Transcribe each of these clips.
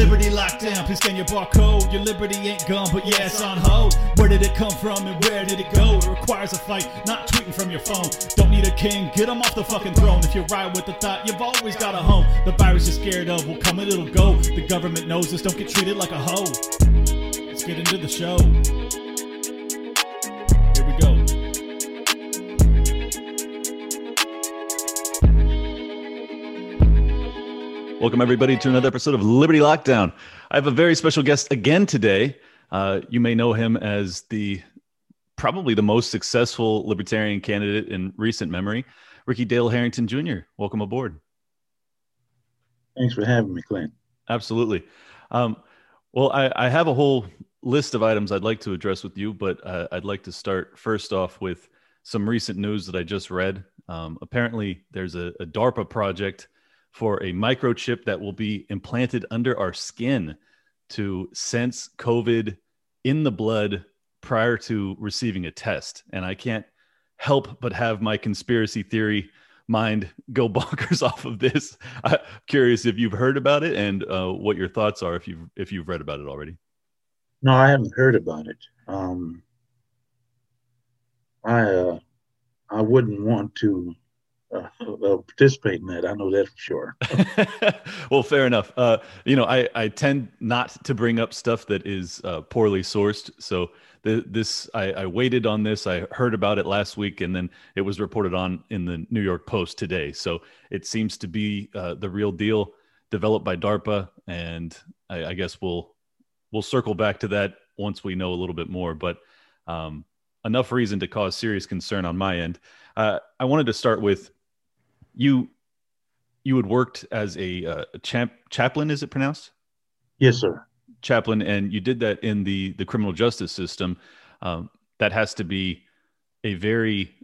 Liberty lockdown, please scan your barcode. Your liberty ain't gone, but yeah, it's on hold. Where did it come from and where did it go? It requires a fight, not tweeting from your phone. Don't need a king, get him off the fucking throne. If you ride with the thought, you've always got a home. The virus you're scared of will come and it'll go. The government knows this, don't get treated like a hoe. Let's get into the show. Welcome, everybody, to another episode of Liberty Lockdown. I have a very special guest again today. Uh, you may know him as the probably the most successful libertarian candidate in recent memory, Ricky Dale Harrington Jr. Welcome aboard. Thanks for having me, Clint. Absolutely. Um, well, I, I, have a whole list of items I'd like to address with you, but uh, I'd like to start first off with some recent news that I just read. Um, apparently, there's a, a DARPA project for a microchip that will be implanted under our skin to sense COVID in the blood prior to receiving a test. And I can't help but have my conspiracy theory mind go bonkers off of this. I'm curious if you've heard about it and uh, what your thoughts are if you've if you've read about it already. No, I haven't heard about it. Um, I uh, I wouldn't want to uh, uh, participate in that. I know that for sure. well, fair enough. Uh, you know, I, I tend not to bring up stuff that is uh, poorly sourced. So this, I, I waited on this. I heard about it last week, and then it was reported on in the New York Post today. So it seems to be uh, the real deal, developed by DARPA, and I, I, guess we'll we'll circle back to that once we know a little bit more. But um, enough reason to cause serious concern on my end. Uh, I wanted to start with you you had worked as a, uh, champ, chaplain is it pronounced? Yes sir. Chaplain and you did that in the the criminal justice system. Um, that has to be a very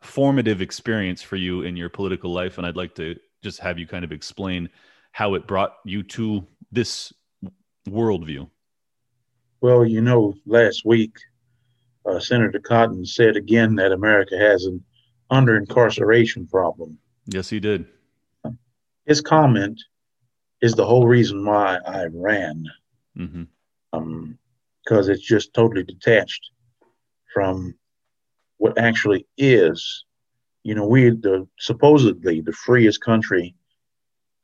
formative experience for you in your political life and i'd like to just have you kind of explain how it brought you to this worldview. Well you know last week uh, senator cotton said again that america has an under incarceration problem. Yes, he did. His comment is the whole reason why I ran, mm-hmm. um, because it's just totally detached from what actually is. You know, we the supposedly the freest country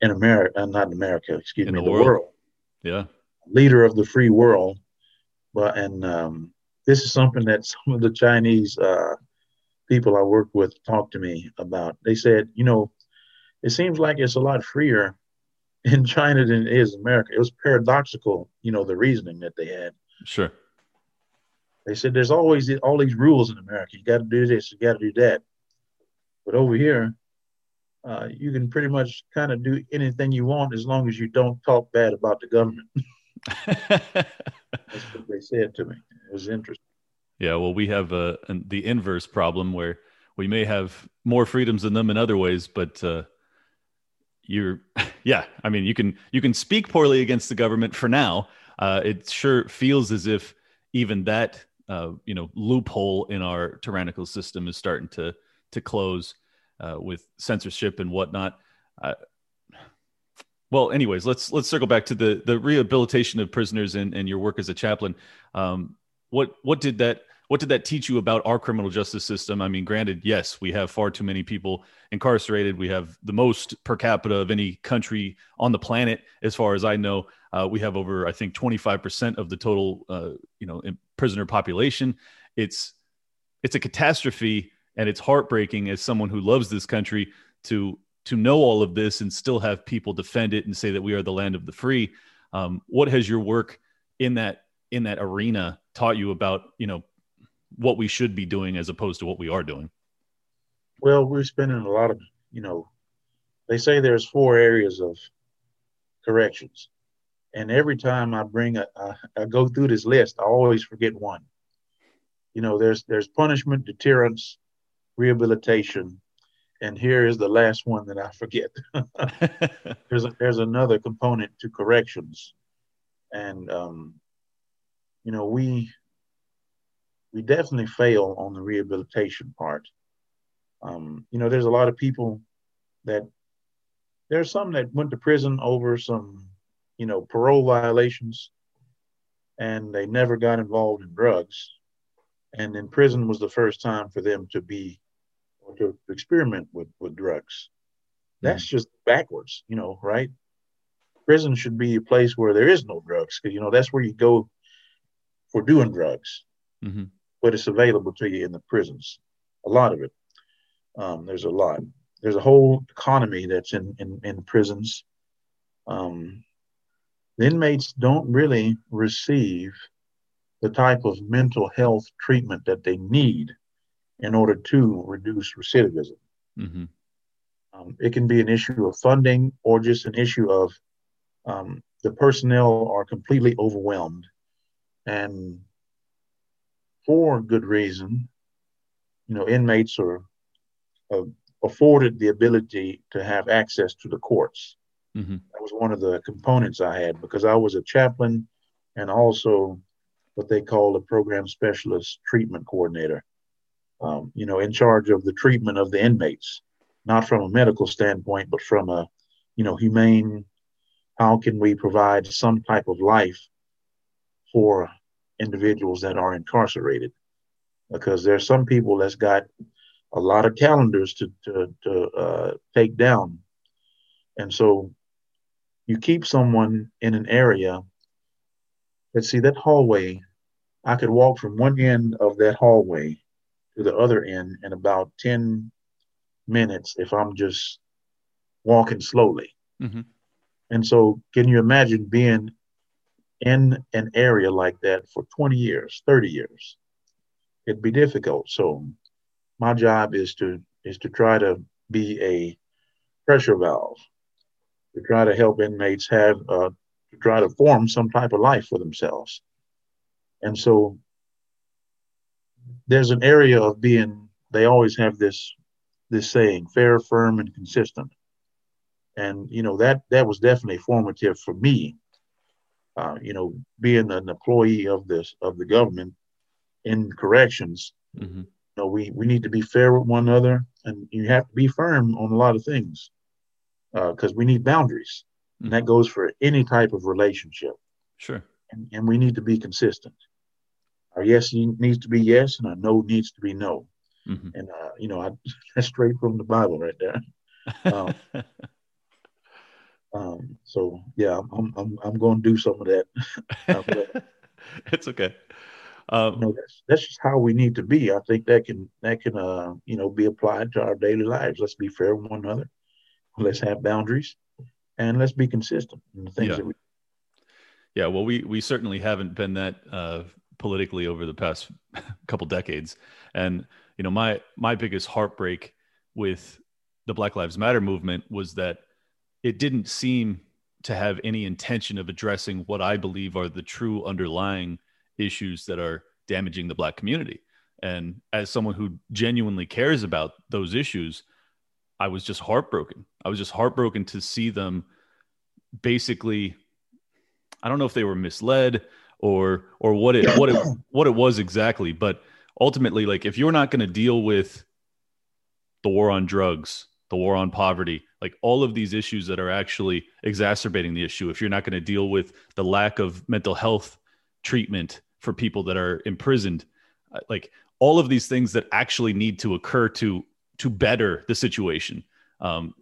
in America, uh, not in America, excuse in me, the, the world. world. Yeah, leader of the free world. But and um, this is something that some of the Chinese uh, people I work with talked to me about. They said, you know, it seems like it's a lot freer in China than it is in America. It was paradoxical, you know, the reasoning that they had. Sure. They said there's always all these rules in America. You got to do this, you got to do that. But over here, uh, you can pretty much kind of do anything you want as long as you don't talk bad about the government. That's what they said to me. It was interesting. Yeah, well, we have uh, the inverse problem where we may have more freedoms than them in other ways, but uh, you're, yeah, I mean, you can you can speak poorly against the government for now. Uh, it sure feels as if even that uh, you know loophole in our tyrannical system is starting to to close uh, with censorship and whatnot. Uh, well, anyways, let's let's circle back to the the rehabilitation of prisoners and, and your work as a chaplain. Um, what what did that what did that teach you about our criminal justice system? I mean, granted, yes, we have far too many people incarcerated. We have the most per capita of any country on the planet, as far as I know. Uh, we have over, I think, 25% of the total, uh, you know, prisoner population. It's it's a catastrophe, and it's heartbreaking as someone who loves this country to to know all of this and still have people defend it and say that we are the land of the free. Um, what has your work in that in that arena taught you about you know what we should be doing as opposed to what we are doing? Well, we're spending a lot of, you know, they say there's four areas of corrections. And every time I bring a, I, I go through this list, I always forget one. You know, there's there's punishment, deterrence, rehabilitation, and here is the last one that I forget. there's a, there's another component to corrections, and um, you know we we definitely fail on the rehabilitation part. Um, you know, there's a lot of people that there's some that went to prison over some you know, parole violations, and they never got involved in drugs. And in prison was the first time for them to be or to experiment with, with drugs. That's mm-hmm. just backwards, you know, right? Prison should be a place where there is no drugs, because you know that's where you go for doing drugs. Mm-hmm. But it's available to you in the prisons, a lot of it. Um, there's a lot. There's a whole economy that's in in, in prisons. Um, the inmates don't really receive the type of mental health treatment that they need in order to reduce recidivism. Mm-hmm. Um, it can be an issue of funding or just an issue of um, the personnel are completely overwhelmed and for good reason. You know, inmates are uh, afforded the ability to have access to the courts. Mm-hmm. That was one of the components I had because I was a chaplain and also what they call a program specialist treatment coordinator. Um, you know, in charge of the treatment of the inmates, not from a medical standpoint, but from a, you know, humane. How can we provide some type of life for individuals that are incarcerated? Because there's some people that's got a lot of calendars to to, to uh, take down, and so you keep someone in an area. Let's see that hallway. I could walk from one end of that hallway to the other end in about 10 minutes if I'm just walking slowly. Mm-hmm. And so, can you imagine being in an area like that for 20 years, 30 years? It'd be difficult. So, my job is to is to try to be a pressure valve to try to help inmates have uh, to try to form some type of life for themselves. And so there's an area of being they always have this this saying fair firm and consistent and you know that that was definitely formative for me uh, you know being an employee of this of the government in corrections mm-hmm. you know we we need to be fair with one another and you have to be firm on a lot of things because uh, we need boundaries. Mm-hmm. And that goes for any type of relationship. Sure. And, and we need to be consistent. Our yes needs to be yes, and our no needs to be no. Mm-hmm. And uh, you know, I, that's straight from the Bible right there. Um, um, so yeah, I'm I'm I'm going to do some of that. it's okay. Um, you know, that's that's just how we need to be. I think that can that can uh, you know be applied to our daily lives. Let's be fair with one another. Let's have boundaries, and let's be consistent in the things yeah. that we. Yeah, well, we we certainly haven't been that uh, politically over the past couple decades, and you know, my my biggest heartbreak with the Black Lives Matter movement was that it didn't seem to have any intention of addressing what I believe are the true underlying issues that are damaging the black community. And as someone who genuinely cares about those issues, I was just heartbroken. I was just heartbroken to see them basically I don't know if they were misled or or what it what it what it was exactly, but ultimately like if you're not going to deal with the war on drugs, the war on poverty, like all of these issues that are actually exacerbating the issue, if you're not going to deal with the lack of mental health treatment for people that are imprisoned, uh, like all of these things that actually need to occur to to better the situation. Um,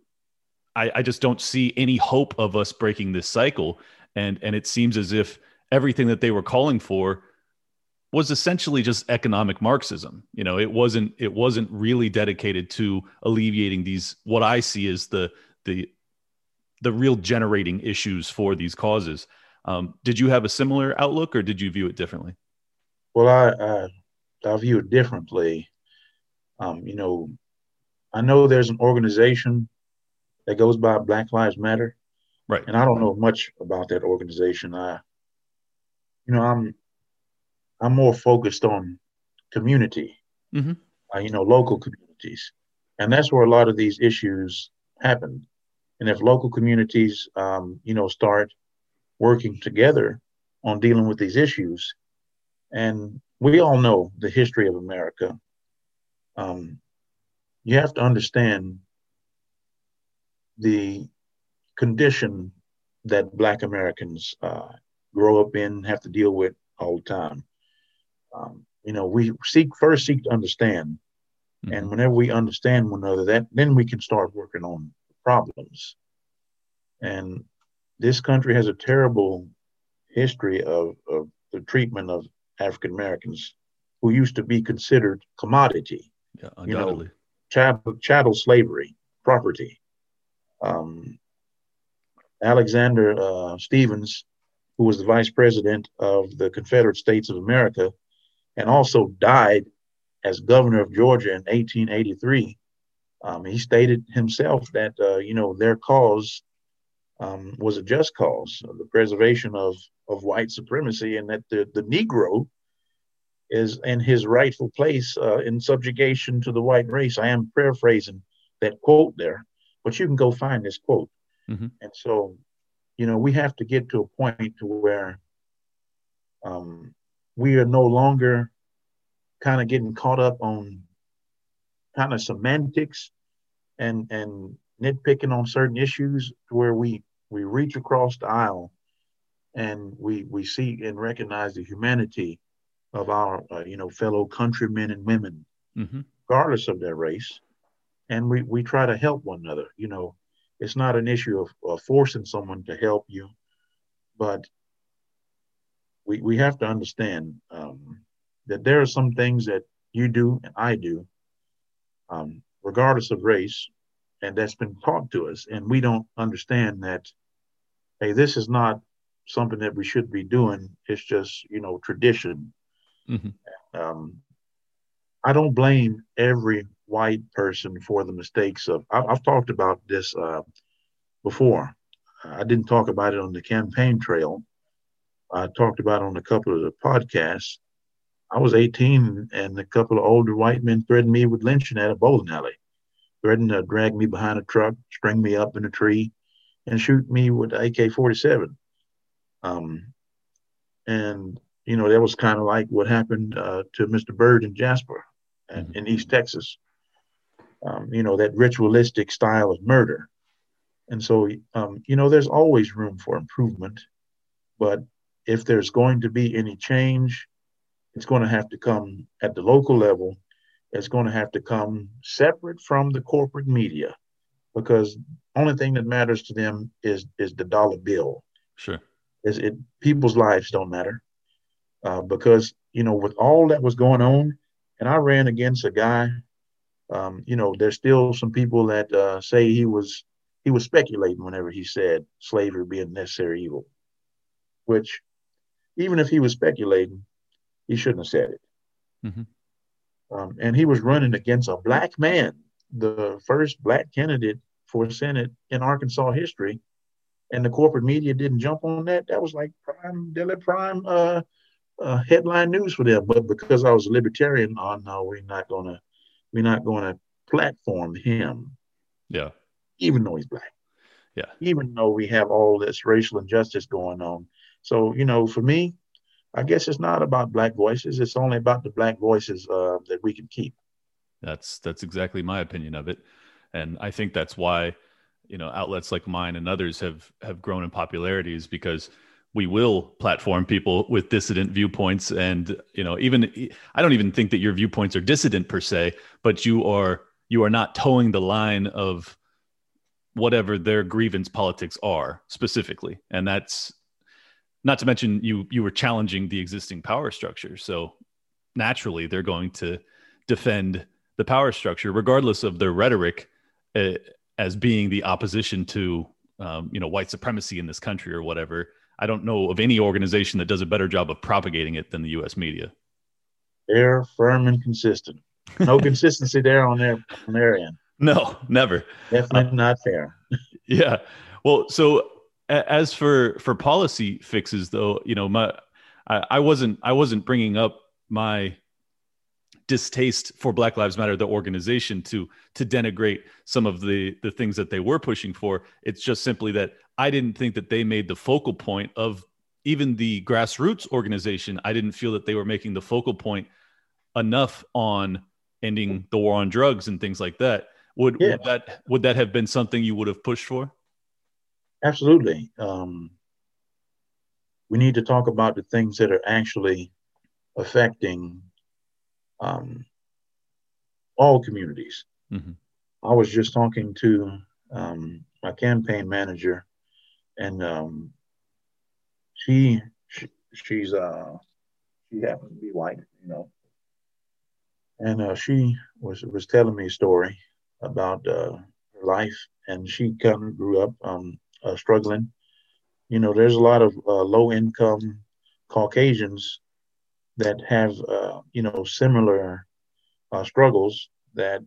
I, I just don't see any hope of us breaking this cycle, and and it seems as if everything that they were calling for was essentially just economic Marxism. You know, it wasn't it wasn't really dedicated to alleviating these what I see as the the the real generating issues for these causes. Um, did you have a similar outlook, or did you view it differently? Well, I I, I view it differently. Um, you know, I know there's an organization that goes by Black Lives Matter. Right. And I don't know much about that organization. I, you know, I'm, I'm more focused on community, mm-hmm. uh, you know, local communities, and that's where a lot of these issues happen. And if local communities, um, you know, start working together on dealing with these issues, and we all know the history of America. Um, you have to understand the condition that Black Americans uh, grow up in, have to deal with all the time. Um, you know, we seek first seek to understand, mm-hmm. and whenever we understand one another, that then we can start working on problems. And this country has a terrible history of, of the treatment of African Americans who used to be considered commodity. Yeah. You know, chattel, chattel slavery, property. Um, Alexander uh, Stephens, who was the vice president of the Confederate States of America, and also died as governor of Georgia in 1883. Um, he stated himself that uh, you know their cause um, was a just cause, the preservation of of white supremacy, and that the the Negro is in his rightful place uh, in subjugation to the white race. I am paraphrasing that quote there, but you can go find this quote. Mm-hmm. And so, you know, we have to get to a point to where um, we are no longer kind of getting caught up on kind of semantics and and nitpicking on certain issues where we we reach across the aisle and we we see and recognize the humanity of our uh, you know fellow countrymen and women mm-hmm. regardless of their race and we we try to help one another you know it's not an issue of, of forcing someone to help you but we we have to understand um, that there are some things that you do and I do um, regardless of race and that's been taught to us and we don't understand that hey this is not something that we should be doing. It's just you know tradition. Mm-hmm. um, i don't blame every white person for the mistakes of I, have talked about this uh, before. I didn't talk about it on the campaign trail i talked about on a couple of the podcasts i was 18 and a couple of older white men threatened me with lynching at a bowling alley threatened to drag me behind a truck, string me up in a tree, and shoot me with AK 47. Um, and, you know, that was kind of like what happened uh, to Mr. Byrd in Jasper and, mm-hmm. in East Texas. Um, you know, that ritualistic style of murder. And so, um, you know, there's always room for improvement. But if there's going to be any change, it's going to have to come at the local level It's going to have to come separate from the corporate media because only thing that matters to them is is the dollar bill. Sure. Is it people's lives don't matter uh, because you know with all that was going on, and I ran against a guy. Um, you know, there's still some people that uh, say he was he was speculating whenever he said slavery being necessary evil, which even if he was speculating, he shouldn't have said it. Mm-hmm. Um, and he was running against a black man, the first black candidate for Senate in Arkansas history. And the corporate media didn't jump on that. That was like prime, daily prime uh, uh, headline news for them. But because I was a libertarian, oh no, we're not gonna, we're not gonna platform him. Yeah. Even though he's black. Yeah. Even though we have all this racial injustice going on. So, you know, for me, I guess it's not about black voices. It's only about the black voices uh, that we can keep. That's that's exactly my opinion of it, and I think that's why you know outlets like mine and others have have grown in popularity is because we will platform people with dissident viewpoints and you know even i don't even think that your viewpoints are dissident per se but you are you are not toeing the line of whatever their grievance politics are specifically and that's not to mention you you were challenging the existing power structure. So naturally they're going to defend the power structure regardless of their rhetoric uh, as being the opposition to um, you know white supremacy in this country or whatever. I don't know of any organization that does a better job of propagating it than the us media. They're firm and consistent. No consistency there on their on their end. No never. Definitely uh, not fair. yeah. Well so as for for policy fixes though you know my I, I wasn't i wasn't bringing up my distaste for black lives matter the organization to to denigrate some of the the things that they were pushing for. It's just simply that i didn't think that they made the focal point of even the grassroots organization. I didn't feel that they were making the focal point enough on ending the war on drugs and things like that. Would, yeah. would that would that have been something you would have pushed for absolutely. Um, we need to talk about the things that are actually affecting um, all communities. Mm-hmm. I was just talking to um, my campaign manager, and um, she, she she's uh she happens to be white, you know, and uh, she was was telling me a story about uh, her life, and she kind of grew up um, uh, struggling. You know, there's a lot of uh, low income Caucasians that have uh, you know similar uh, struggles that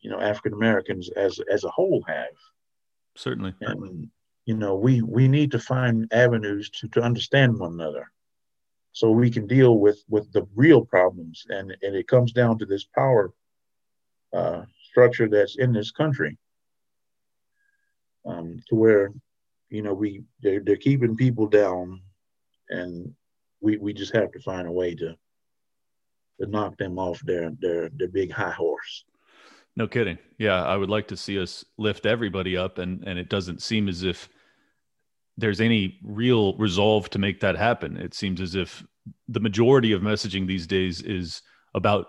you know African Americans as as a whole have. Certainly. And you know, we we need to find avenues to to understand one another so we can deal with with the real problems and and it comes down to this power uh, structure that's in this country um, to where you know we they're, they're keeping people down and we we just have to find a way to to knock them off their their their big high horse no kidding yeah i would like to see us lift everybody up and and it doesn't seem as if there's any real resolve to make that happen. It seems as if the majority of messaging these days is about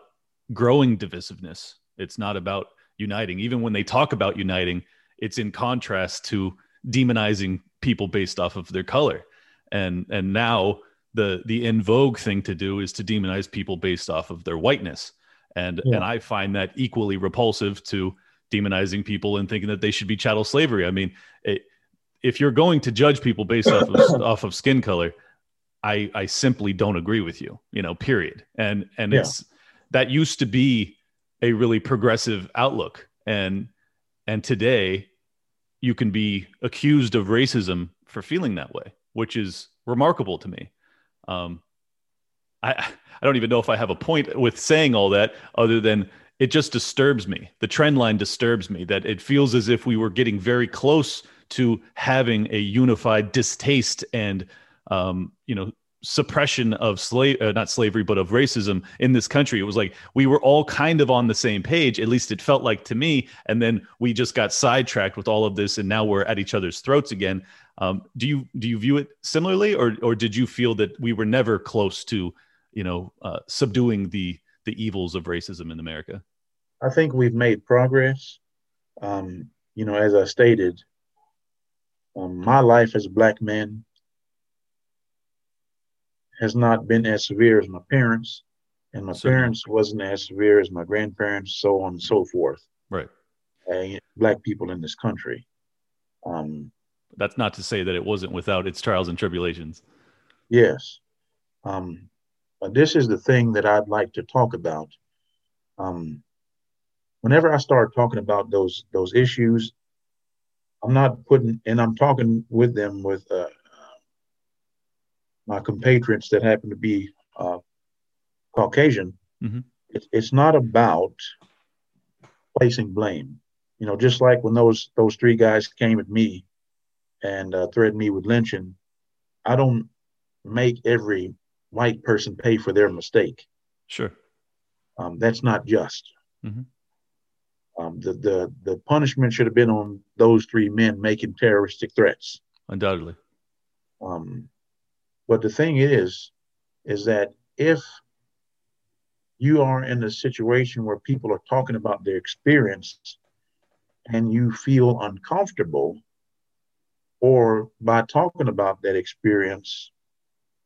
growing divisiveness. It's not about uniting. Even when they talk about uniting, it's in contrast to demonizing people based off of their color. And and now the the in vogue thing to do is to demonize people based off of their whiteness. And yeah. and I find that equally repulsive to demonizing people and thinking that they should be chattel slavery. I mean, it, if you're going to judge people based off of, off of skin color, I I simply don't agree with you. You know, period. And and yeah. it's that used to be a really progressive outlook, and and today you can be accused of racism for feeling that way, which is remarkable to me. Um, I I don't even know if I have a point with saying all that, other than it just disturbs me. The trend line disturbs me that it feels as if we were getting very close to having a unified distaste and um, you know suppression of slave uh, not slavery but of racism in this country. It was like we were all kind of on the same page at least it felt like to me and then we just got sidetracked with all of this and now we're at each other's throats again. Um, do you do you view it similarly or or did you feel that we were never close to you know uh, subduing the the evils of racism in america? I think we've made progress. Um, you know as i stated um, my life as a black man has not been as severe as my parents, and my Certainly. parents wasn't as severe as my grandparents, so on and so forth. Right. Uh, black people in this country. Um, That's not to say that it wasn't without its trials and tribulations. Yes. Um, but this is the thing that I'd like to talk about. Um, whenever I start talking about those those issues, I'm not putting, and I'm talking with them with uh, my compatriots that happen to be uh, Caucasian. Mm-hmm. It, it's not about placing blame. You know, just like when those those three guys came at me and uh, threatened me with lynching, I don't make every white person pay for their mistake. Sure. Um, that's not just. Mm-hmm. Um, the, the the punishment should have been on those three men making terroristic threats. Undoubtedly. Um, but the thing is, is that if you are in a situation where people are talking about their experience and you feel uncomfortable, or by talking about that experience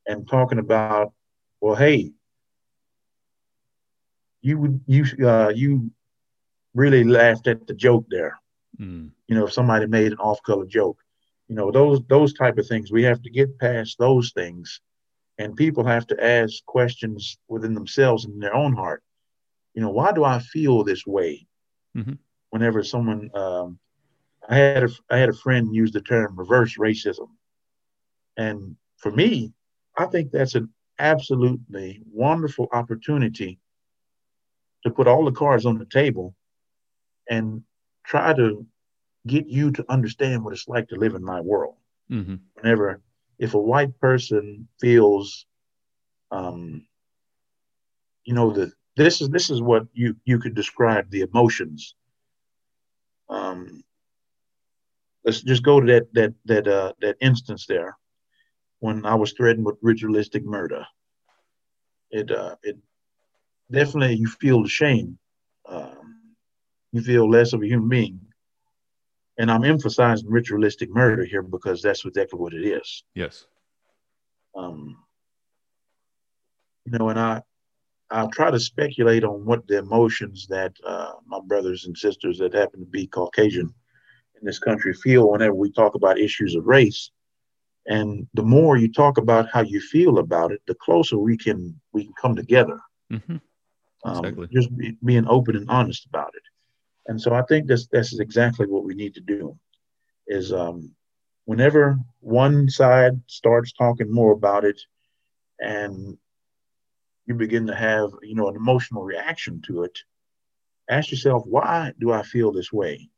and talking about, well, hey, you you uh, you really laughed at the joke there. Mm. You know, if somebody made an off-color joke, you know, those those type of things. We have to get past those things, and people have to ask questions within themselves in their own heart. You know, why do I feel this way? Mm-hmm. Whenever someone, um, I had a I had a friend use the term reverse racism, and for me, I think that's an absolutely wonderful opportunity to put all the cards on the table and try to get you to understand what it's like to live in my world. Mm-hmm. Whenever, if a white person feels, um, you know, that this is this is what you you could describe the emotions. Um, let's just go to that that that uh, that instance there when I was threatened with ritualistic murder. It uh, it definitely you feel the shame. Um, you feel less of a human being. And I'm emphasizing ritualistic murder here because that's exactly what it is. Yes. Um, you know, and I I'll try to speculate on what the emotions that uh, my brothers and sisters that happen to be Caucasian in this country feel whenever we talk about issues of race. And the more you talk about how you feel about it, the closer we can we can come together. Mm-hmm. Exactly. Um, just be, being open and honest about it. And so I think this this is exactly what we need to do. Is um, whenever one side starts talking more about it, and you begin to have you know an emotional reaction to it, ask yourself why do I feel this way,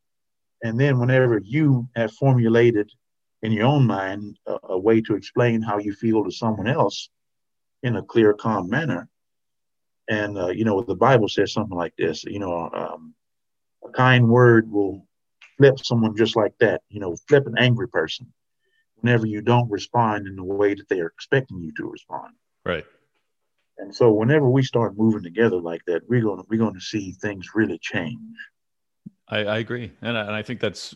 and then whenever you have formulated in your own mind a, a way to explain how you feel to someone else in a clear, calm manner, and uh, you know the Bible says something like this, you know. Um, a kind word will flip someone just like that, you know, flip an angry person whenever you don't respond in the way that they are expecting you to respond. Right. And so whenever we start moving together like that, we're going to, we're going to see things really change. I, I agree. And I, and I think that's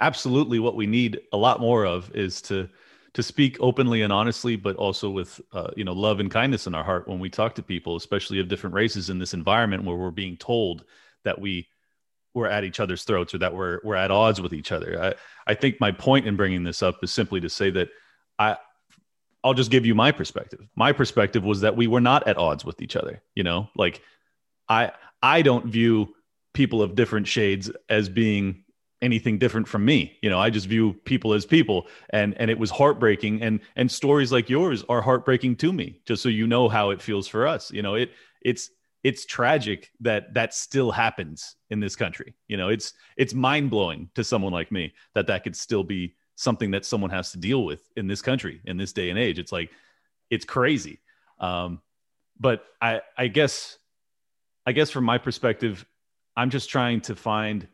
absolutely what we need a lot more of is to, to speak openly and honestly, but also with uh, you know love and kindness in our heart when we talk to people, especially of different races in this environment where we're being told that we we're at each other's throats or that we're we're at odds with each other. I, I think my point in bringing this up is simply to say that I I'll just give you my perspective. My perspective was that we were not at odds with each other. You know, like I I don't view people of different shades as being anything different from me. You know, I just view people as people, and and it was heartbreaking. And and stories like yours are heartbreaking to me. Just so you know how it feels for us. You know, it it's it's tragic that that still happens in this country. You know, it's it's mind blowing to someone like me that that could still be something that someone has to deal with in this country in this day and age. It's like it's crazy. Um, but I I guess I guess from my perspective, I'm just trying to find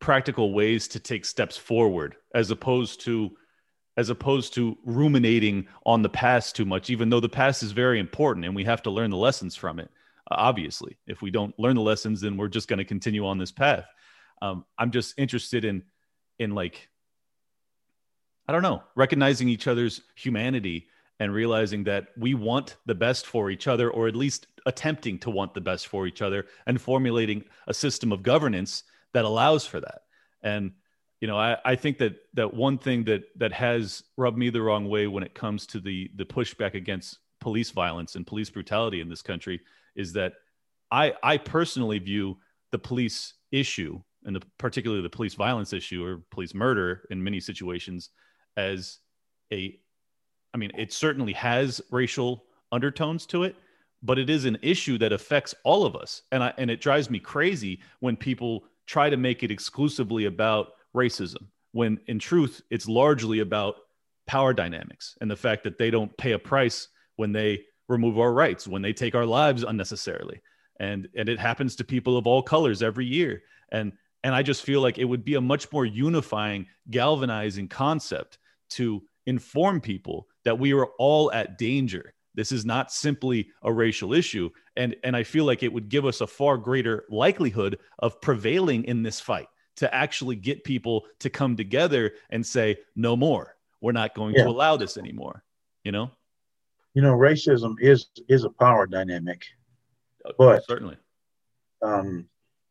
practical ways to take steps forward as opposed to as opposed to ruminating on the past too much even though the past is very important and we have to learn the lessons from it obviously if we don't learn the lessons then we're just going to continue on this path. Um, i'm just interested in in like i don't know recognizing each other's humanity and realizing that we want the best for each other or at least attempting to want the best for each other and formulating a system of governance that allows for that. And you know I, I think that that one thing that that has rubbed me the wrong way when it comes to the the pushback against police violence and police brutality in this country is that I I personally view the police issue and the, particularly the police violence issue or police murder in many situations as a I mean it certainly has racial undertones to it but it is an issue that affects all of us. And I and it drives me crazy when people try to make it exclusively about racism when in truth it's largely about power dynamics and the fact that they don't pay a price when they remove our rights, when they take our lives unnecessarily. And and it happens to people of all colors every year. And and I just feel like it would be a much more unifying, galvanizing concept to inform people that we are all at danger. This is not simply a racial issue. And, and I feel like it would give us a far greater likelihood of prevailing in this fight to actually get people to come together and say, no more. We're not going yeah. to allow this anymore. You know? You know, racism is is a power dynamic, uh, but certainly, um,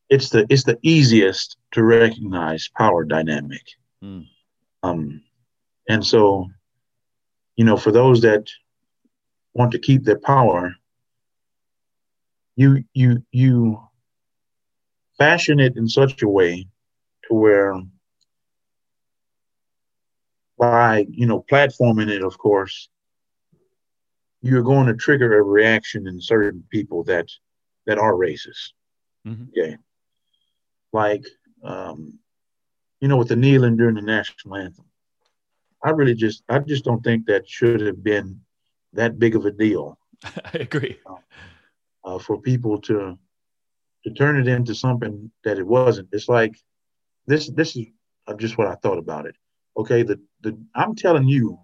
it's the it's the easiest to recognize power dynamic. Mm. Um, and so, you know, for those that want to keep their power, you you you fashion it in such a way to where by you know platforming it of course you're going to trigger a reaction in certain people that that are racist. Mm-hmm. Okay, like um, you know, with the kneeling during the national anthem, I really just I just don't think that should have been that big of a deal. I agree. Uh, uh, for people to to turn it into something that it wasn't. It's like this this is just what I thought about it. Okay, the the I'm telling you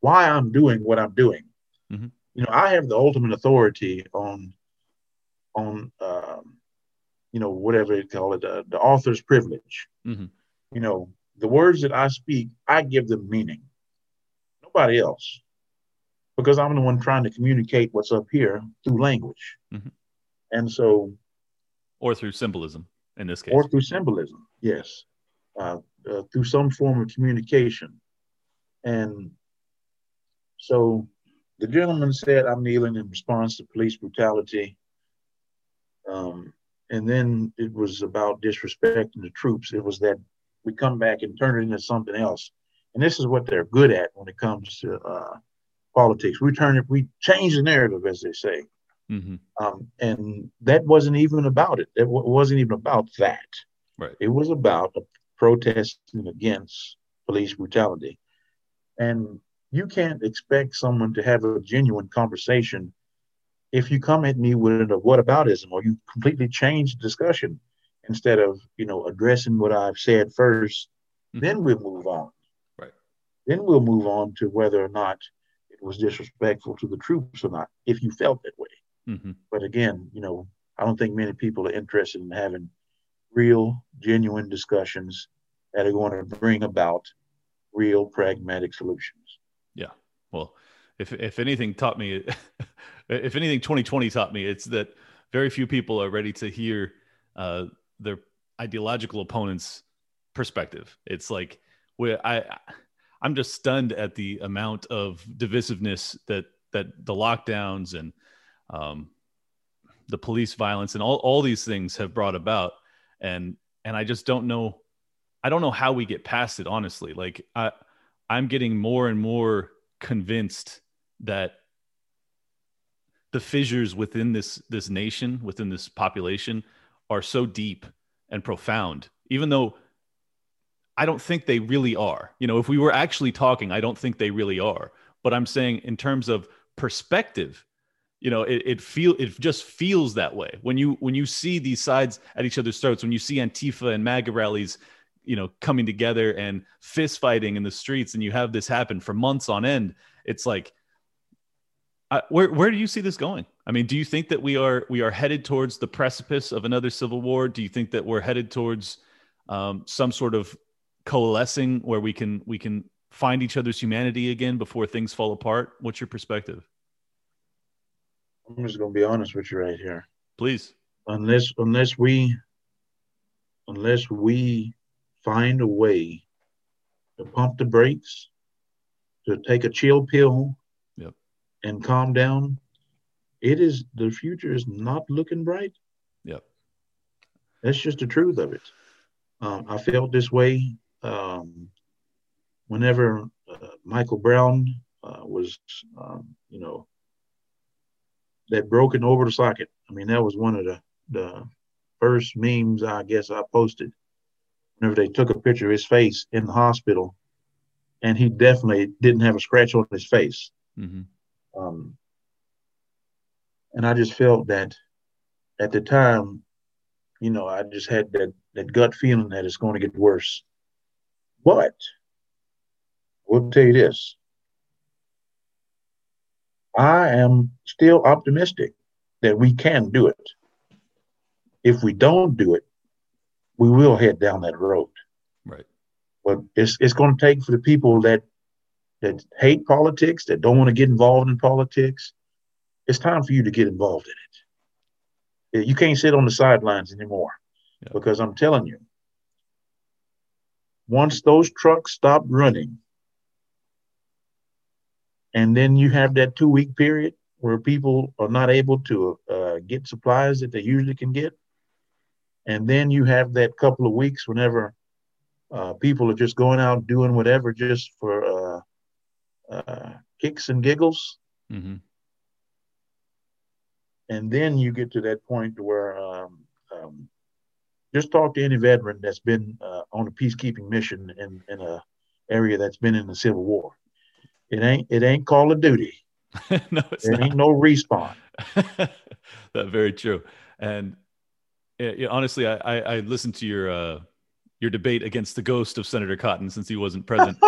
why I'm doing what I'm doing. Mm-hmm. You know, I have the ultimate authority on on um, you know whatever you call it, uh, the author's privilege. Mm-hmm. You know, the words that I speak, I give them meaning. Nobody else, because I'm the one trying to communicate what's up here through language, mm-hmm. and so, or through symbolism in this case, or through symbolism, yes, uh, uh, through some form of communication, and so the gentleman said, "I'm kneeling in response to police brutality." Um, and then it was about disrespecting the troops. It was that we come back and turn it into something else. And this is what they're good at when it comes to uh, politics. We turn it, we change the narrative, as they say. Mm-hmm. Um, and that wasn't even about it. It w- wasn't even about that. Right. It was about protesting against police brutality. And you can't expect someone to have a genuine conversation if you come at me with a whataboutism or you completely change the discussion instead of you know addressing what I've said 1st mm-hmm. then we'll move on. Right. Then we'll move on to whether or not it was disrespectful to the troops or not, if you felt that way. Mm-hmm. But again, you know, I don't think many people are interested in having real, genuine discussions that are going to bring about real pragmatic solutions. Yeah. Well, if if anything taught me if anything 2020 taught me it's that very few people are ready to hear uh, their ideological opponent's perspective. It's like where i i'm just stunned at the amount of divisiveness that that the lockdowns and um, the police violence and all, all these things have brought about. And and i just don't know i don't know how we get past it honestly. Like i i'm getting more and more convinced that the fissures within this this nation within this population are so deep and profound even though i don't think they really are. You know if we were actually talking i don't think they really are. But i'm saying in terms of perspective you know it, it feel it just feels that way. When you when you see these sides at each other's throats when you see antifa and maga rallies you know coming together and fist fighting in the streets and you have this happen for months on end it's like uh, where where do you see this going? I mean, do you think that we are we are headed towards the precipice of another civil war? Do you think that we're headed towards um, some sort of coalescing where we can we can find each other's humanity again before things fall apart? What's your perspective? I'm just going to be honest with you right here. Please. Unless unless we unless we find a way to pump the brakes, to take a chill pill and calm down, it is the future is not looking bright. Yep. That's just the truth of it. Um, I felt this way um, whenever uh, Michael Brown uh, was, um, you know, that broken over the socket. I mean, that was one of the, the first memes I guess I posted. Whenever they took a picture of his face in the hospital, and he definitely didn't have a scratch on his face. Mm-hmm. Um, and I just felt that at the time, you know, I just had that, that gut feeling that it's going to get worse. But we'll tell you this I am still optimistic that we can do it. If we don't do it, we will head down that road. Right. But it's it's going to take for the people that that hate politics, that don't want to get involved in politics, it's time for you to get involved in it. You can't sit on the sidelines anymore yeah. because I'm telling you, once those trucks stop running, and then you have that two week period where people are not able to uh, get supplies that they usually can get. And then you have that couple of weeks whenever uh, people are just going out doing whatever just for uh, uh, kicks and giggles. Mm-hmm. And then you get to that point where um, um, just talk to any veteran that's been uh, on a peacekeeping mission in, in a area that's been in the Civil War. It ain't it ain't Call of Duty. no, it's there not. ain't no respawn. That's very true. And yeah, honestly, I, I, I listened to your uh, your debate against the ghost of Senator Cotton since he wasn't present.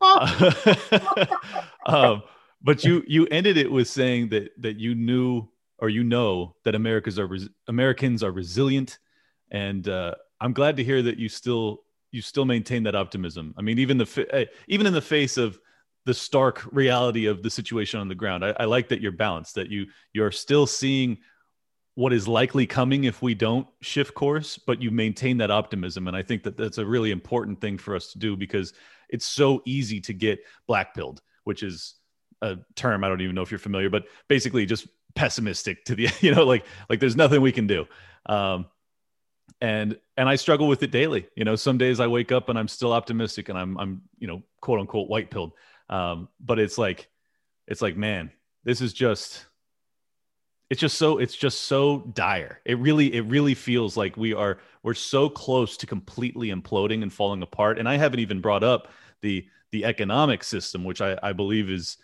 um, but you you ended it with saying that that you knew or you know that Americans are res- Americans are resilient, and uh, I'm glad to hear that you still you still maintain that optimism. I mean, even the eh, even in the face of the stark reality of the situation on the ground, I, I like that you're balanced. That you you're still seeing what is likely coming if we don't shift course, but you maintain that optimism. And I think that that's a really important thing for us to do because it's so easy to get black pilled, which is a term I don't even know if you're familiar, but basically just pessimistic to the you know like like there's nothing we can do. Um, and and I struggle with it daily. You know, some days I wake up and I'm still optimistic and I'm I'm you know quote unquote white pilled. Um, but it's like it's like man, this is just it's just so it's just so dire. It really it really feels like we are we're so close to completely imploding and falling apart. And i haven't even brought up the the economic system which i, I believe is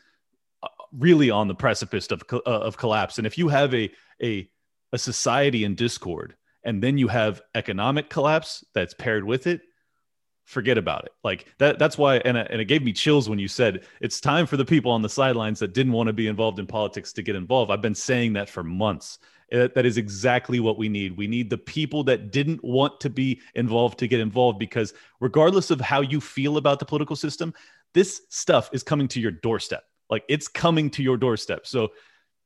uh, really on the precipice of, uh, of collapse. And if you have a a a society in discord and then you have economic collapse that's paired with it forget about it. Like that. That's why, and uh, and it gave me chills when you said it's time for the people on the sidelines that didn't want to be involved in politics to get involved. I've been saying that for months. It, that is exactly what we need. We need the people that didn't want to be involved to get involved because regardless of how you feel about the political system, this stuff is coming to your doorstep. Like it's coming to your doorstep. So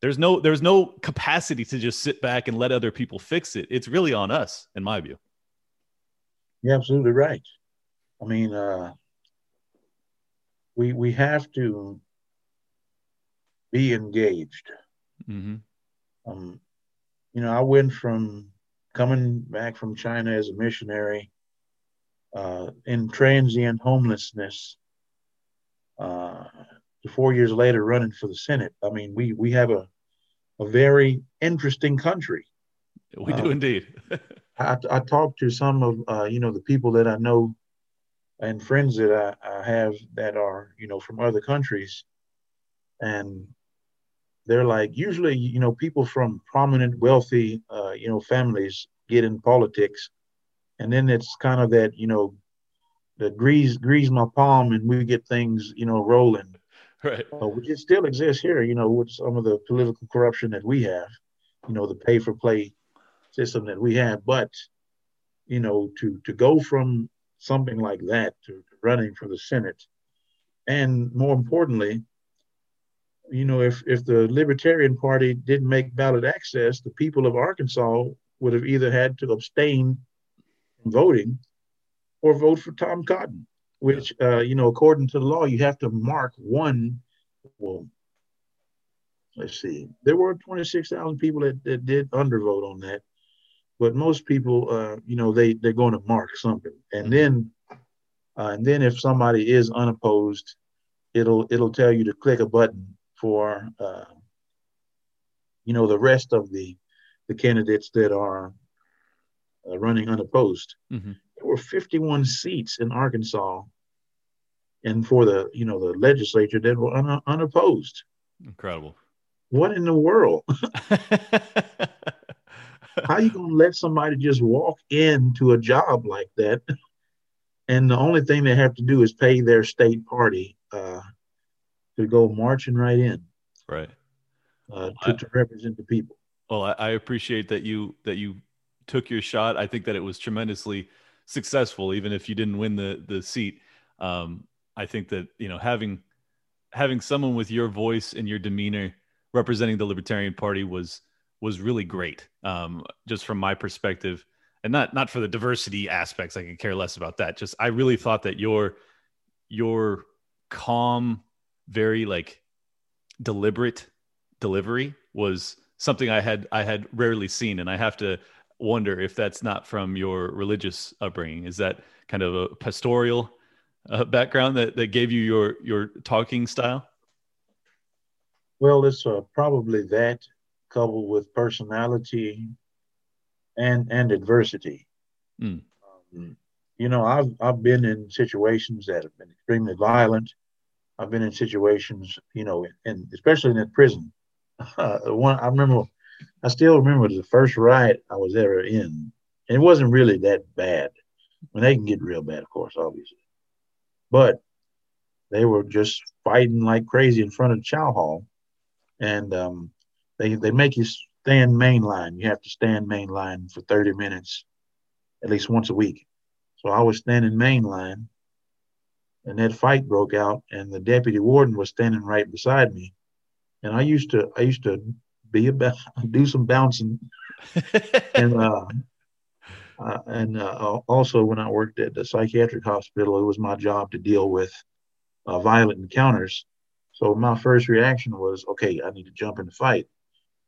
there's no there's no capacity to just sit back and let other people fix it. It's really on us, in my view. You're absolutely right. I mean, uh, we we have to be engaged. Mm-hmm. Um, you know, I went from coming back from China as a missionary uh, in transient homelessness. Uh, four years later, running for the Senate. I mean, we we have a a very interesting country. We do uh, indeed. I, I talked to some of uh, you know the people that I know and friends that I, I have that are you know from other countries. And they're like usually you know people from prominent wealthy uh, you know families get in politics. And then it's kind of that you know the grease grease my palm and we get things you know rolling. Right. Uh, which it still exists here you know with some of the political corruption that we have you know the pay for play system that we have. But you know to to go from something like that to, to running for the Senate. And more importantly, you know, if, if the Libertarian Party didn't make ballot access, the people of Arkansas would have either had to abstain from voting or vote for Tom Cotton, which, uh, you know, according to the law, you have to mark one. Well, let's see, there were 26,000 people that, that did undervote on that but most people, uh, you know, they they're going to mark something, and then, uh, and then if somebody is unopposed, it'll it'll tell you to click a button for, uh, you know, the rest of the the candidates that are uh, running unopposed. Mm-hmm. There were 51 seats in Arkansas, and for the you know the legislature that were un- unopposed. Incredible. What in the world? how are you gonna let somebody just walk into a job like that? And the only thing they have to do is pay their state party uh, to go marching right in right. uh, to, I, to represent the people. Well I, I appreciate that you that you took your shot. I think that it was tremendously successful even if you didn't win the the seat. Um, i think that you know having having someone with your voice and your demeanor representing the libertarian party was was really great, um, just from my perspective, and not not for the diversity aspects. I could care less about that. Just I really thought that your your calm, very like deliberate delivery was something I had I had rarely seen, and I have to wonder if that's not from your religious upbringing. Is that kind of a pastoral uh, background that that gave you your your talking style? Well, it's uh, probably that coupled with personality and and adversity. Mm. Um, you know, I've I've been in situations that have been extremely violent. I've been in situations, you know, and especially in that prison. Uh, one I remember, I still remember the first riot I was ever in. It wasn't really that bad, when they can get real bad, of course, obviously. But they were just fighting like crazy in front of chow hall, and um, they they make you stand main line. You have to stand main line for 30 minutes, at least once a week. So I was standing main line, and that fight broke out, and the deputy warden was standing right beside me, and I used to I used to be about do some bouncing, and uh, uh, and uh, also when I worked at the psychiatric hospital, it was my job to deal with uh, violent encounters. So my first reaction was, okay, I need to jump in the fight.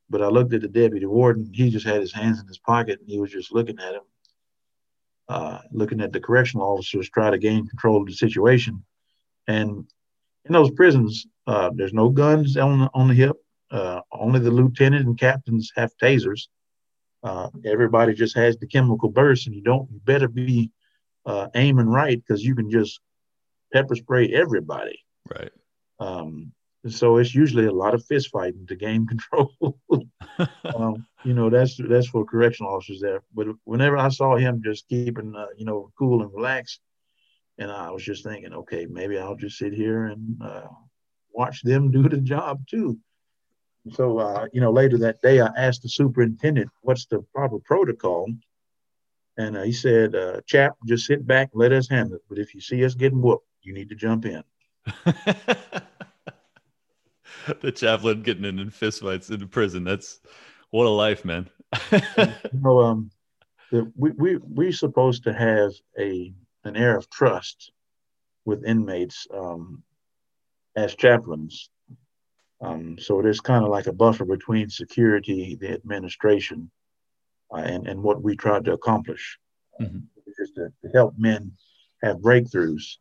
But I looked at the deputy warden. He just had his hands in his pocket and he was just looking at him, uh, looking at the correctional officers try to gain control of the situation. And in those prisons, uh, there's no guns on the, on the hip. Uh, only the lieutenant and captains have tasers. Uh, everybody just has the chemical burst, and you don't. You better be uh, aiming right because you can just pepper spray everybody. Right. Um, so it's usually a lot of fist fighting to gain control. um, you know, that's that's for correctional officers there. But whenever I saw him just keeping, uh, you know, cool and relaxed, and I was just thinking, okay, maybe I'll just sit here and uh, watch them do the job too. So, uh, you know, later that day, I asked the superintendent, what's the proper protocol? And uh, he said, uh, chap, just sit back, let us handle it. But if you see us getting whooped, you need to jump in. the chaplain getting in, in fistfights in prison. That's what a life, man. you know, um, the, we we we supposed to have a an air of trust with inmates um, as chaplains. Um, so it is kind of like a buffer between security, the administration, uh, and and what we tried to accomplish, mm-hmm. just to, to help men have breakthroughs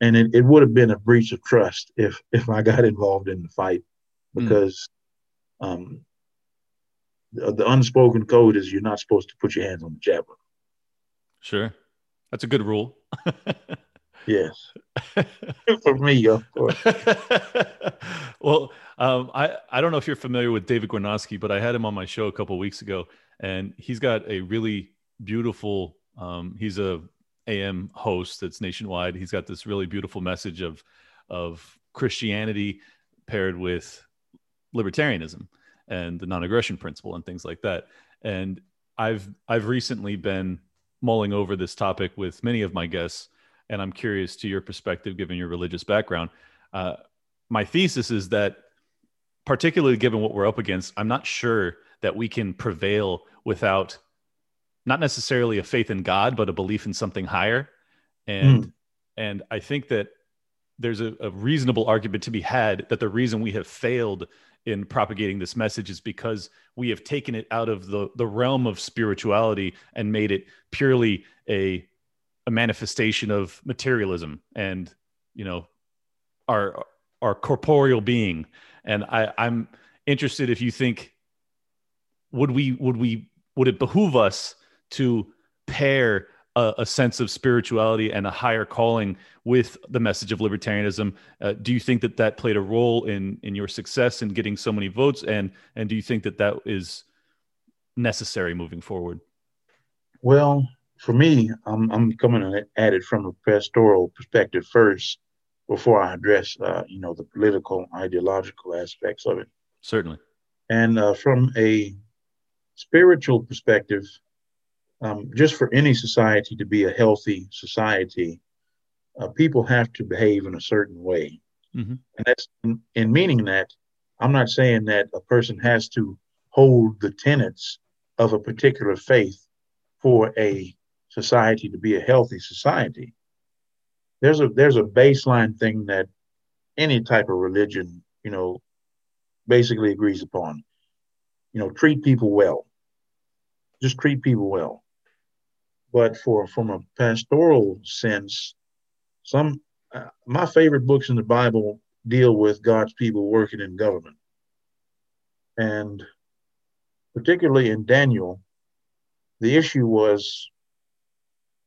and it, it would have been a breach of trust if if I got involved in the fight hmm. because mm. um, the, the, unspoken code is you're not supposed to put your hands on the javelin. Sure, that's a good rule. yes, for me, of course. well, um, I I don't know if you're familiar with David Gornoski, but I had him on my show a couple weeks ago, and he's got a really beautiful. Um, he's a AM host that's nationwide. He's got this really beautiful message of of Christianity paired with libertarianism and the non-aggression principle and things like that. And I've I've recently been mulling over this topic with many of my guests, and I'm curious to your perspective, given your religious background. Uh, my thesis is that, particularly given what we're up against, I'm not sure that we can prevail without not necessarily a faith in God, but a belief in something higher. And mm. and I think that there's a, a, reasonable argument to be had that the reason we have failed in propagating this message is because we have taken it out of the, the realm of spirituality and made it purely a, a manifestation of materialism and you know our our corporeal being and I, i'm interested if you think would we would we would it behoove us to pair a, a, sense of spirituality and a higher calling with the message of libertarianism. Uh, do you think that that played a role in in your success in getting so many votes, and and do you think that that is necessary moving forward? Well, for me, I'm I'm coming at it from a pastoral perspective first before I address, uh, you know, the political, ideological aspects of it. Certainly. And uh, from a spiritual perspective, um, just for any society to be a healthy society, uh, people have to behave in a certain way. Mm-hmm. And that's in, in, meaning that I'm not saying that a person has to hold the tenets of a particular faith for a society to be a healthy society. There's a there's a baseline thing that any type of religion, you know, basically agrees upon. You know, treat people well. Just treat people well but for from a pastoral sense, some uh, my favorite books in the Bible deal with God's people working in government, and particularly in Daniel, the issue was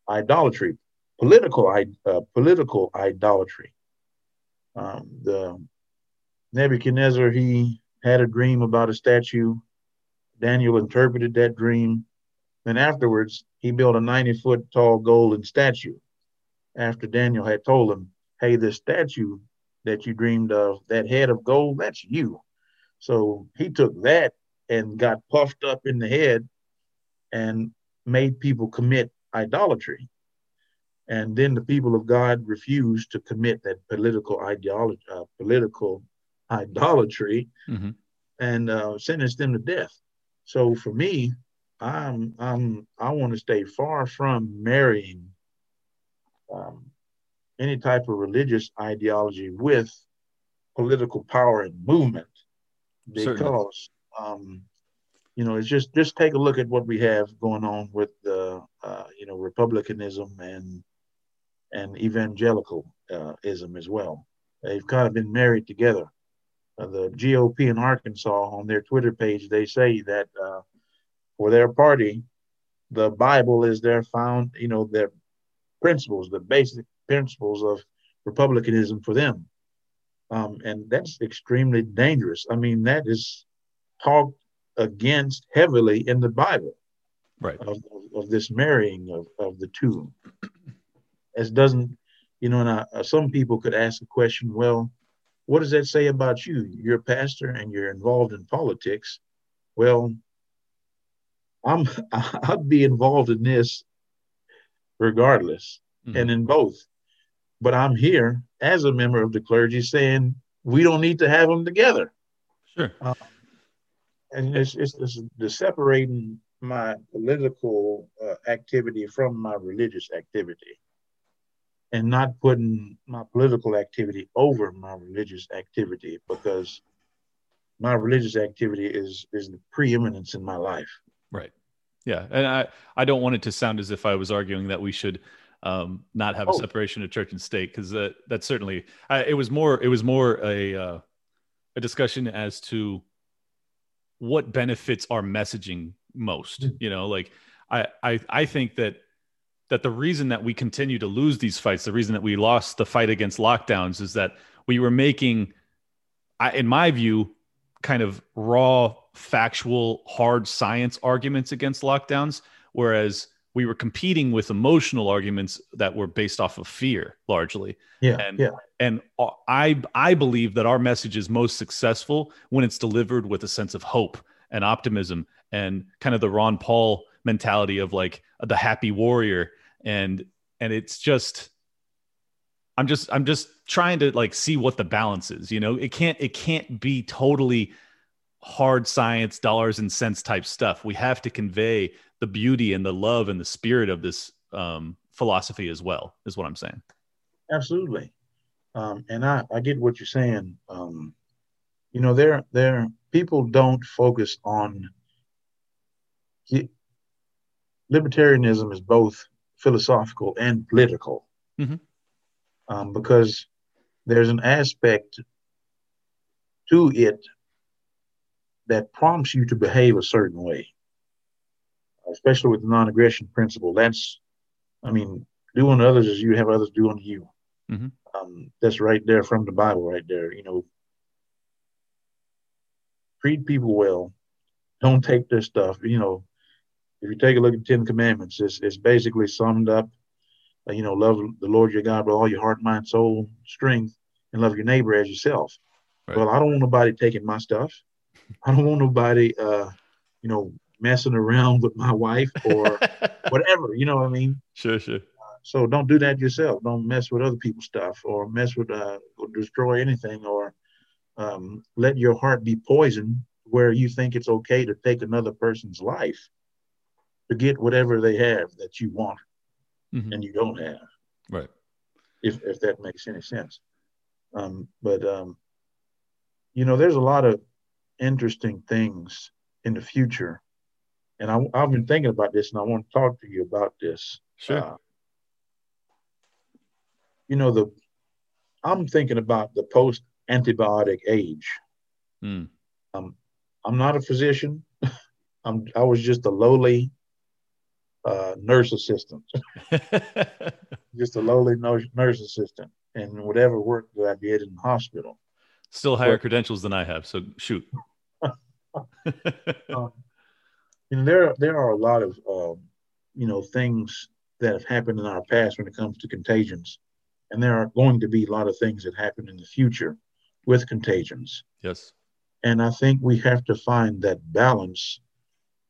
idolatry, political uh, political idolatry. Um, the Nebuchadnezzar he had a dream about a statue. Daniel interpreted that dream Then afterwards, he built a 90 foot tall golden statue after Daniel had told him, Hey, this statue that you dreamed of, that head of gold, that's you. So he took that and got puffed up in the head and made people commit idolatry. And then the people of God refused to commit that political ideology, uh, political idolatry, mm-hmm. and uh, sentenced them to death. So for me, I'm I'm I want to stay far from marrying um, any type of religious ideology with political power and movement. Because um, you know it's just just take a look at what we have going on with the uh, you know republicanism and and evangelicalism as well. They've kind of been married together. Uh, the gop in arkansas on their twitter page they say that uh, for their party the bible is their found you know their principles the basic principles of republicanism for them um, and that's extremely dangerous. I mean, that is talked against heavily in the Bible, right? Of, of this marrying of, of the two. As doesn't, you know, and I, uh, some people could ask a question, well, what does that say about you? You're a pastor and you're involved in politics. Well, I'm I'd be involved in this regardless, mm-hmm. and in both. But I'm here as a member of the clergy saying we don't need to have them together. Sure. Uh, and it's, it's, it's, the separating my political uh, activity from my religious activity and not putting my political activity over my religious activity because my religious activity is is the preeminence in my life right yeah and i i don't want it to sound as if i was arguing that we should um, not have oh. a separation of church and state because that that's certainly I, it was more it was more a uh, a discussion as to what benefits our messaging most. Mm-hmm. You know, like I I I think that that the reason that we continue to lose these fights, the reason that we lost the fight against lockdowns, is that we were making, I, in my view, kind of raw, factual, hard science arguments against lockdowns, whereas we were competing with emotional arguments that were based off of fear largely. Yeah. And yeah. and I I believe that our message is most successful when it's delivered with a sense of hope and optimism and kind of the Ron Paul mentality of like the happy warrior and and it's just I'm just I'm just trying to like see what the balance is, you know? It can't it can't be totally hard science dollars and cents type stuff. We have to convey the beauty and the love and the spirit of this um, philosophy as well is what i'm saying absolutely um, and I, I get what you're saying um, you know there there people don't focus on libertarianism is both philosophical and political mm-hmm. Um, because there's an aspect to it that prompts you to behave a certain way especially with the non-aggression principle. That's, I mean, do unto others as you have others do unto you. Mm-hmm. Um, that's right there from the Bible, right there. You know, treat people well. Don't take their stuff. You know, if you take a look at the Ten Commandments, it's, it's basically summed up. Uh, you know, love the Lord your God with all your heart, mind, soul, strength, and love your neighbor as yourself. Right. Well, I don't want nobody taking my stuff. I don't want nobody, uh, you know, messing around with my wife or whatever. You know what I mean? Sure, sure. so don't do that yourself. Don't mess with other people's stuff or mess with uh, or destroy anything or um, let your heart be poisoned where you think it's okay to take another person's life to get whatever they have that you want mm-hmm. and you don't have. Right. If if that makes any sense. Um, but um, you know, there's a lot of interesting things in the future and I, have been thinking about this, and I want to talk to you about this. Sure. Uh, you know, the I'm thinking about the post antibiotic age. Mm. Um, I'm not a physician. I'm I was just a lowly uh, nurse assistant, just a lowly nurse, nurse assistant, and whatever work that I did in the hospital. Still higher but, credentials than I have, so shoot. um, know, there there are a lot of um, you know things that have happened in our past when it comes to contagions, and there are going to be a lot of things that happen in the future with contagions. Yes. And I think we have to find that balance.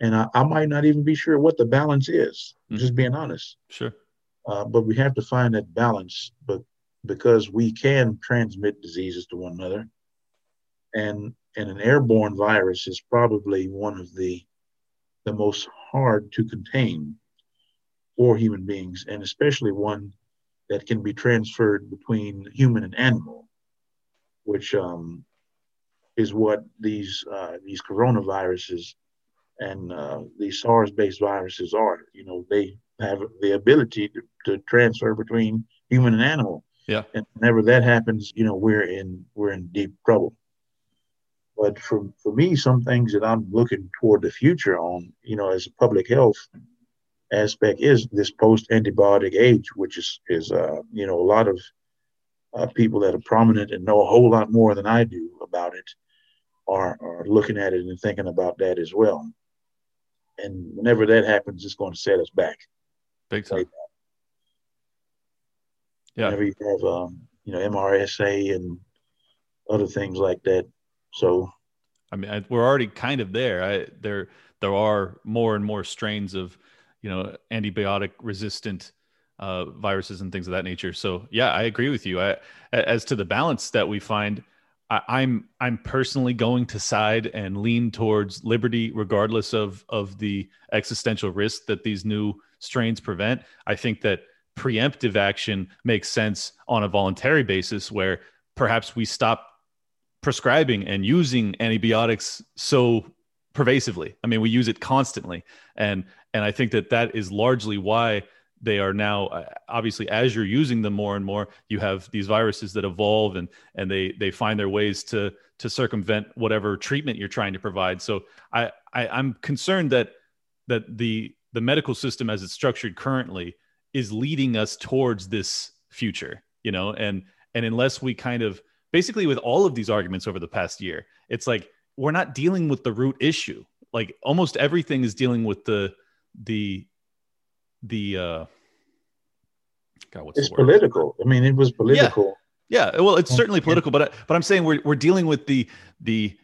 And I, I might not even be sure what the balance is, mm-hmm. just being honest. Sure. Uh, but we have to find that balance, but because we can transmit diseases to one another, and and an airborne virus is probably one of the the most hard to contain for human beings, and especially one that can be transferred between human and animal, which um, is what these uh, these coronaviruses and uh, these SARS-based viruses are. You know, they have the ability to, to transfer between human and animal. Yeah. And whenever that happens, you know, we're in we're in deep trouble. But for, for me, some things that I'm looking toward the future on, you know, as a public health aspect is this post antibiotic age, which is, is uh, you know, a lot of uh, people that are prominent and know a whole lot more than I do about it are, are looking at it and thinking about that as well. And whenever that happens, it's going to set us back. Big time. Yeah. Whenever you have, um, you know, MRSA and other things like that, so, I mean, I, we're already kind of there. I, there, there are more and more strains of, you know, antibiotic resistant uh, viruses and things of that nature. So, yeah, I agree with you. I, as to the balance that we find, I, I'm I'm personally going to side and lean towards liberty, regardless of of the existential risk that these new strains prevent. I think that preemptive action makes sense on a voluntary basis, where perhaps we stop prescribing and using antibiotics so pervasively. I mean, we use it constantly, and and I think that that is largely why they are now uh, obviously as you're using them more and more you have these viruses that evolve and and they they find their ways to to circumvent whatever treatment you're trying to provide. So i, I i'm concerned that that the the medical system as it's structured currently is leading us towards this future you know? And and unless we kind of basically with all of these arguments over the past year it's like we're not dealing with the root issue. Like almost everything is dealing with the the the uh God, what's it's political i mean it was political yeah, yeah. well it's certainly political but but i'm saying we're, we're dealing with the the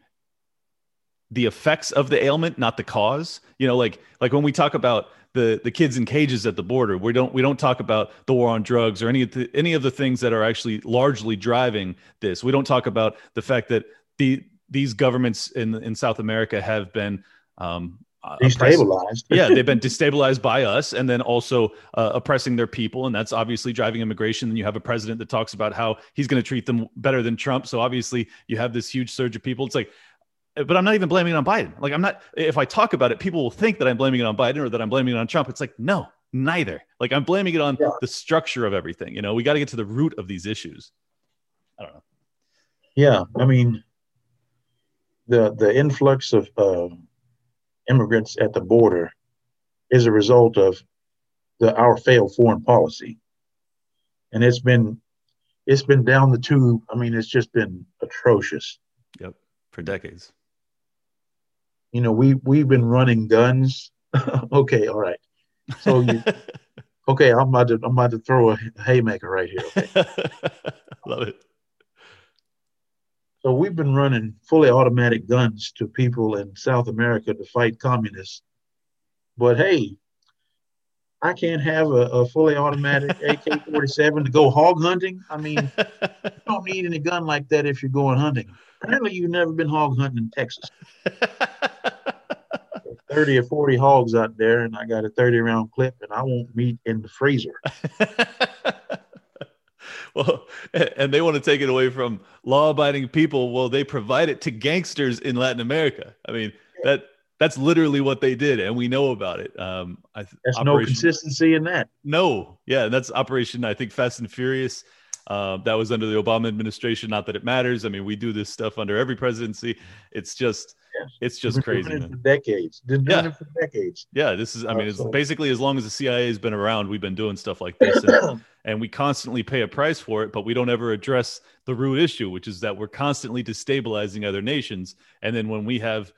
the effects of the ailment not the cause you know like like when we talk about the the kids in cages at the border. We don't we don't talk about the war on drugs or any of the, any of the things that are actually largely driving this. We don't talk about the fact that the these governments in in South America have been um, destabilized. yeah, they've been destabilized by us, and then also uh, oppressing their people, and that's obviously driving immigration. And you have a president that talks about how he's going to treat them better than Trump. So obviously, you have this huge surge of people. It's like but I'm not even blaming it on Biden. Like I'm not if I talk about it, people will think that I'm blaming it on Biden or that I'm blaming it on Trump. It's like, no, neither. Like I'm blaming it on yeah. the structure of everything. You know, we got to get to the root of these issues. I don't know. Yeah, I mean, the the influx of uh, immigrants at the border is a result of the our failed foreign policy, and it's been it's been down the tube. I mean, it's just been atrocious. Yep, for decades you know, we we've been running guns. okay, all right. So you, okay, I'm about to I'm about to throw a haymaker right here. Okay? Love it. So we've been running fully automatic guns to people in South America to fight communists. But hey, I can't have a, a fully automatic AK-47 to go hog hunting. I mean, you don't need any gun like that if you're going hunting. Apparently, you've never been hog hunting in Texas. 30 or 40 hogs out there and I got a 30 round clip and I want meat in the freezer. Well, and they want to take it away from law abiding people. Well, they provide it to gangsters in Latin America. I mean, that that's literally what they did, and we know about it. Um, I, There's no consistency in that. No, yeah, and that's Operation I think Fast and Furious. Uh, that was under the Obama administration. Not that it matters. I mean, we do this stuff under every presidency. It's just it's just crazy. It for decades. Been yeah. for decades. Yeah, this is. I mean, it's so. basically as long as the CIA has been around, we've been doing stuff like this, and, and, we constantly pay a price for it. But we don't ever address the root issue, which is that we're constantly destabilizing other nations. And then when we have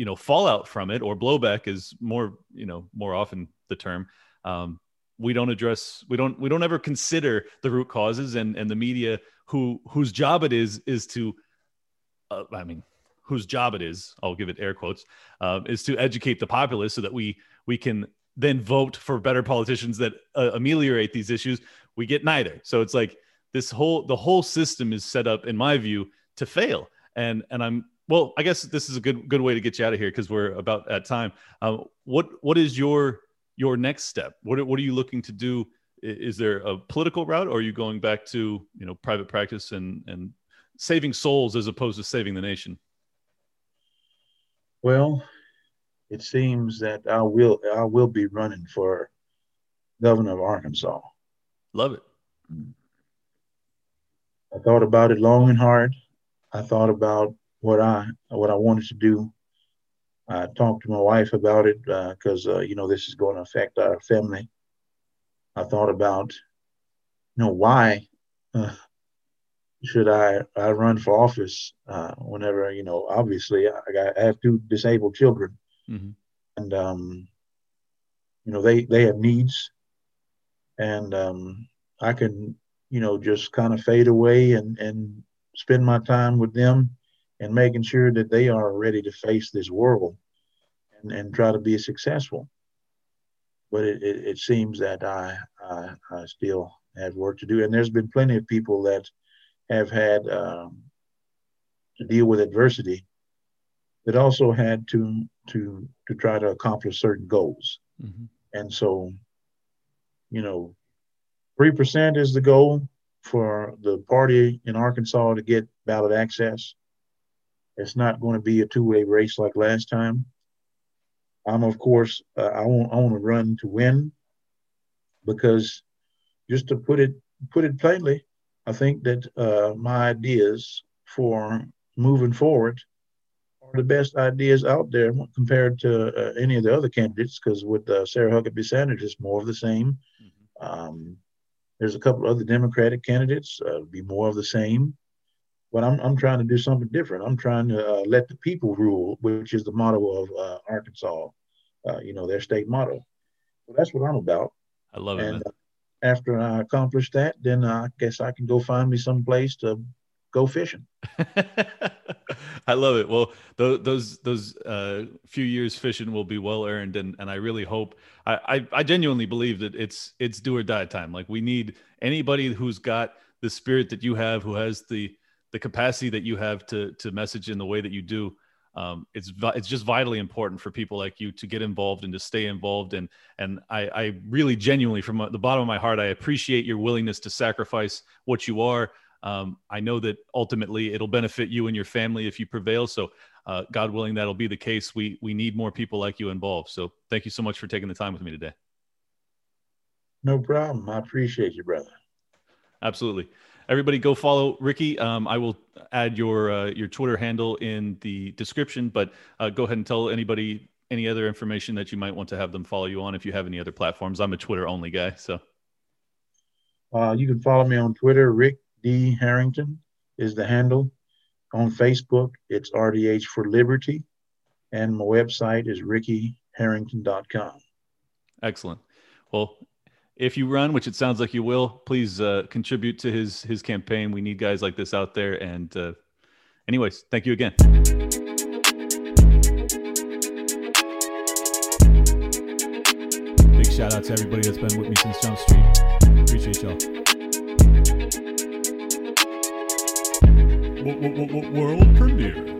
you know fallout from it or blowback is more you know more often the term um, we don't address we don't we don't ever consider the root causes and and the media who whose job it is is to uh, i mean whose job it is i'll give it air quotes uh, is to educate the populace so that we we can then vote for better politicians that uh, ameliorate these issues we get neither so it's like this whole the whole system is set up in my view to fail and and i'm well i guess this is a good good way to get you out of here because we're about at time uh, what what is your your next step? What, what are you looking to do? Is there a political route, or are you going back to you know private practice and and saving souls as opposed to saving the nation? Well, it seems that I will I will be running for governor of Arkansas. Love it. I thought about it long and hard. I thought about what I what I wanted to do I talked to my wife about it because uh, uh, you know this is going to affect our family. I thought about, you know, why uh, should I I run for office uh, whenever you know obviously I, I have two disabled children, mm-hmm. and um, you know they they have needs, and um, I can you know just kind of fade away and and spend my time with them and making sure that they are ready to face this world and, and try to be successful. But it, it, it seems that I, I, I, still have work to do. And there's been plenty of people that have had um, to deal with adversity that also had to to to try to accomplish certain goals. Mm-hmm. And so, you know, three percent is the goal for the party in Arkansas to get ballot access. It's not going to be a two-way race like last time. I'm of course uh, I want I want to run to win because just to put it put it plainly, I think that uh, my ideas for moving forward are the best ideas out there compared to uh, any of the other candidates. Because with uh, Sarah Huckabee Sanders, it's more of the same. Mm-hmm. Um, there's a couple other Democratic candidates, uh, be more of the same but I'm, I'm trying to do something different. I'm trying to uh, let the people rule, which is the motto of uh, Arkansas, uh, you know, their state motto. So that's what I'm about. I love it. And uh, after I accomplish that, then I guess I can go find me some place to go fishing. I love it. Well, th- those those uh, few years fishing will be well earned, and and I really hope. I, I I genuinely believe that it's it's do or die time. Like we need anybody who's got the spirit that you have, who has the the capacity that you have to to message in the way that you do um, it's it's just vitally important for people like you to get involved and to stay involved. And and I, I really genuinely from the bottom of my heart I appreciate your willingness to sacrifice what you are. Um, I know that ultimately it'll benefit you and your family if you prevail. So uh, God willing that'll be the case. We we need more people like you involved. So thank you so much for taking the time with me today. No problem. I appreciate you brother. Absolutely everybody go follow Ricky. Um, I will add your uh, your Twitter handle in the description, but uh, go ahead and tell anybody any other information that you might want to have them follow you on if you have any other platforms. I'm a Twitter only guy, so. Uh, you can follow me on Twitter. Rick D Harrington is the handle. On Facebook, it's RDH for Liberty, and my website is rickyharrington.com. Excellent. Well, if you run, which it sounds like you will, please uh, contribute to his his campaign. We need guys like this out there. And uh, anyways, thank you again. Big shout out to everybody that's been with me since Jump Street. Appreciate y'all. World premiere.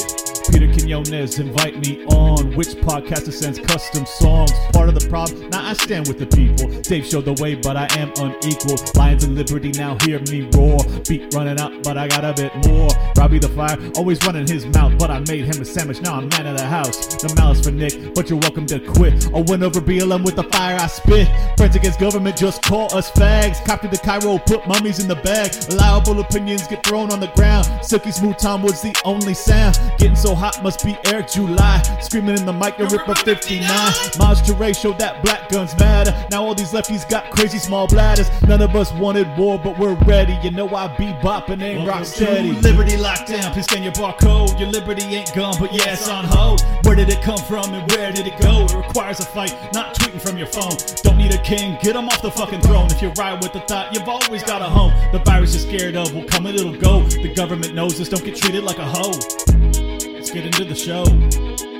shit. Peter Quinones, invite me on. Which podcaster sends custom songs? Part of the problem, now I stand with the people. Dave showed the way, but I am unequal. Lions of Liberty, now hear me roar. Beat running out, but I got a bit more. Robbie the Fire, always running his mouth, but I made him a sandwich. Now I'm man of the house. No malice for Nick, but you're welcome to quit. I went over BLM with the fire I spit. Friends against government, just call us fags. Copy the Cairo, put mummies in the bag. Allowable opinions get thrown on the ground. Silky smooth Tom was the only sound. Getting so hot must be Air July. Screaming in the mic, the Ripper 59. Maj Toure showed that black guns matter. Now all these lefties got crazy small bladders. None of us wanted war, but we're ready. You know I be bopping and rock steady. Liberty locked down, please scan your barcode. Your liberty ain't gone, but yeah, it's on hold. Where did it come from and where did it go? It requires a fight, not tweeting from your phone. Don't need a king, get him off the fucking throne. If you ride with the thought, you've always got a home. The virus you're scared of will come and it'll go. The government knows this, don't get treated like a hoe. Get into the show.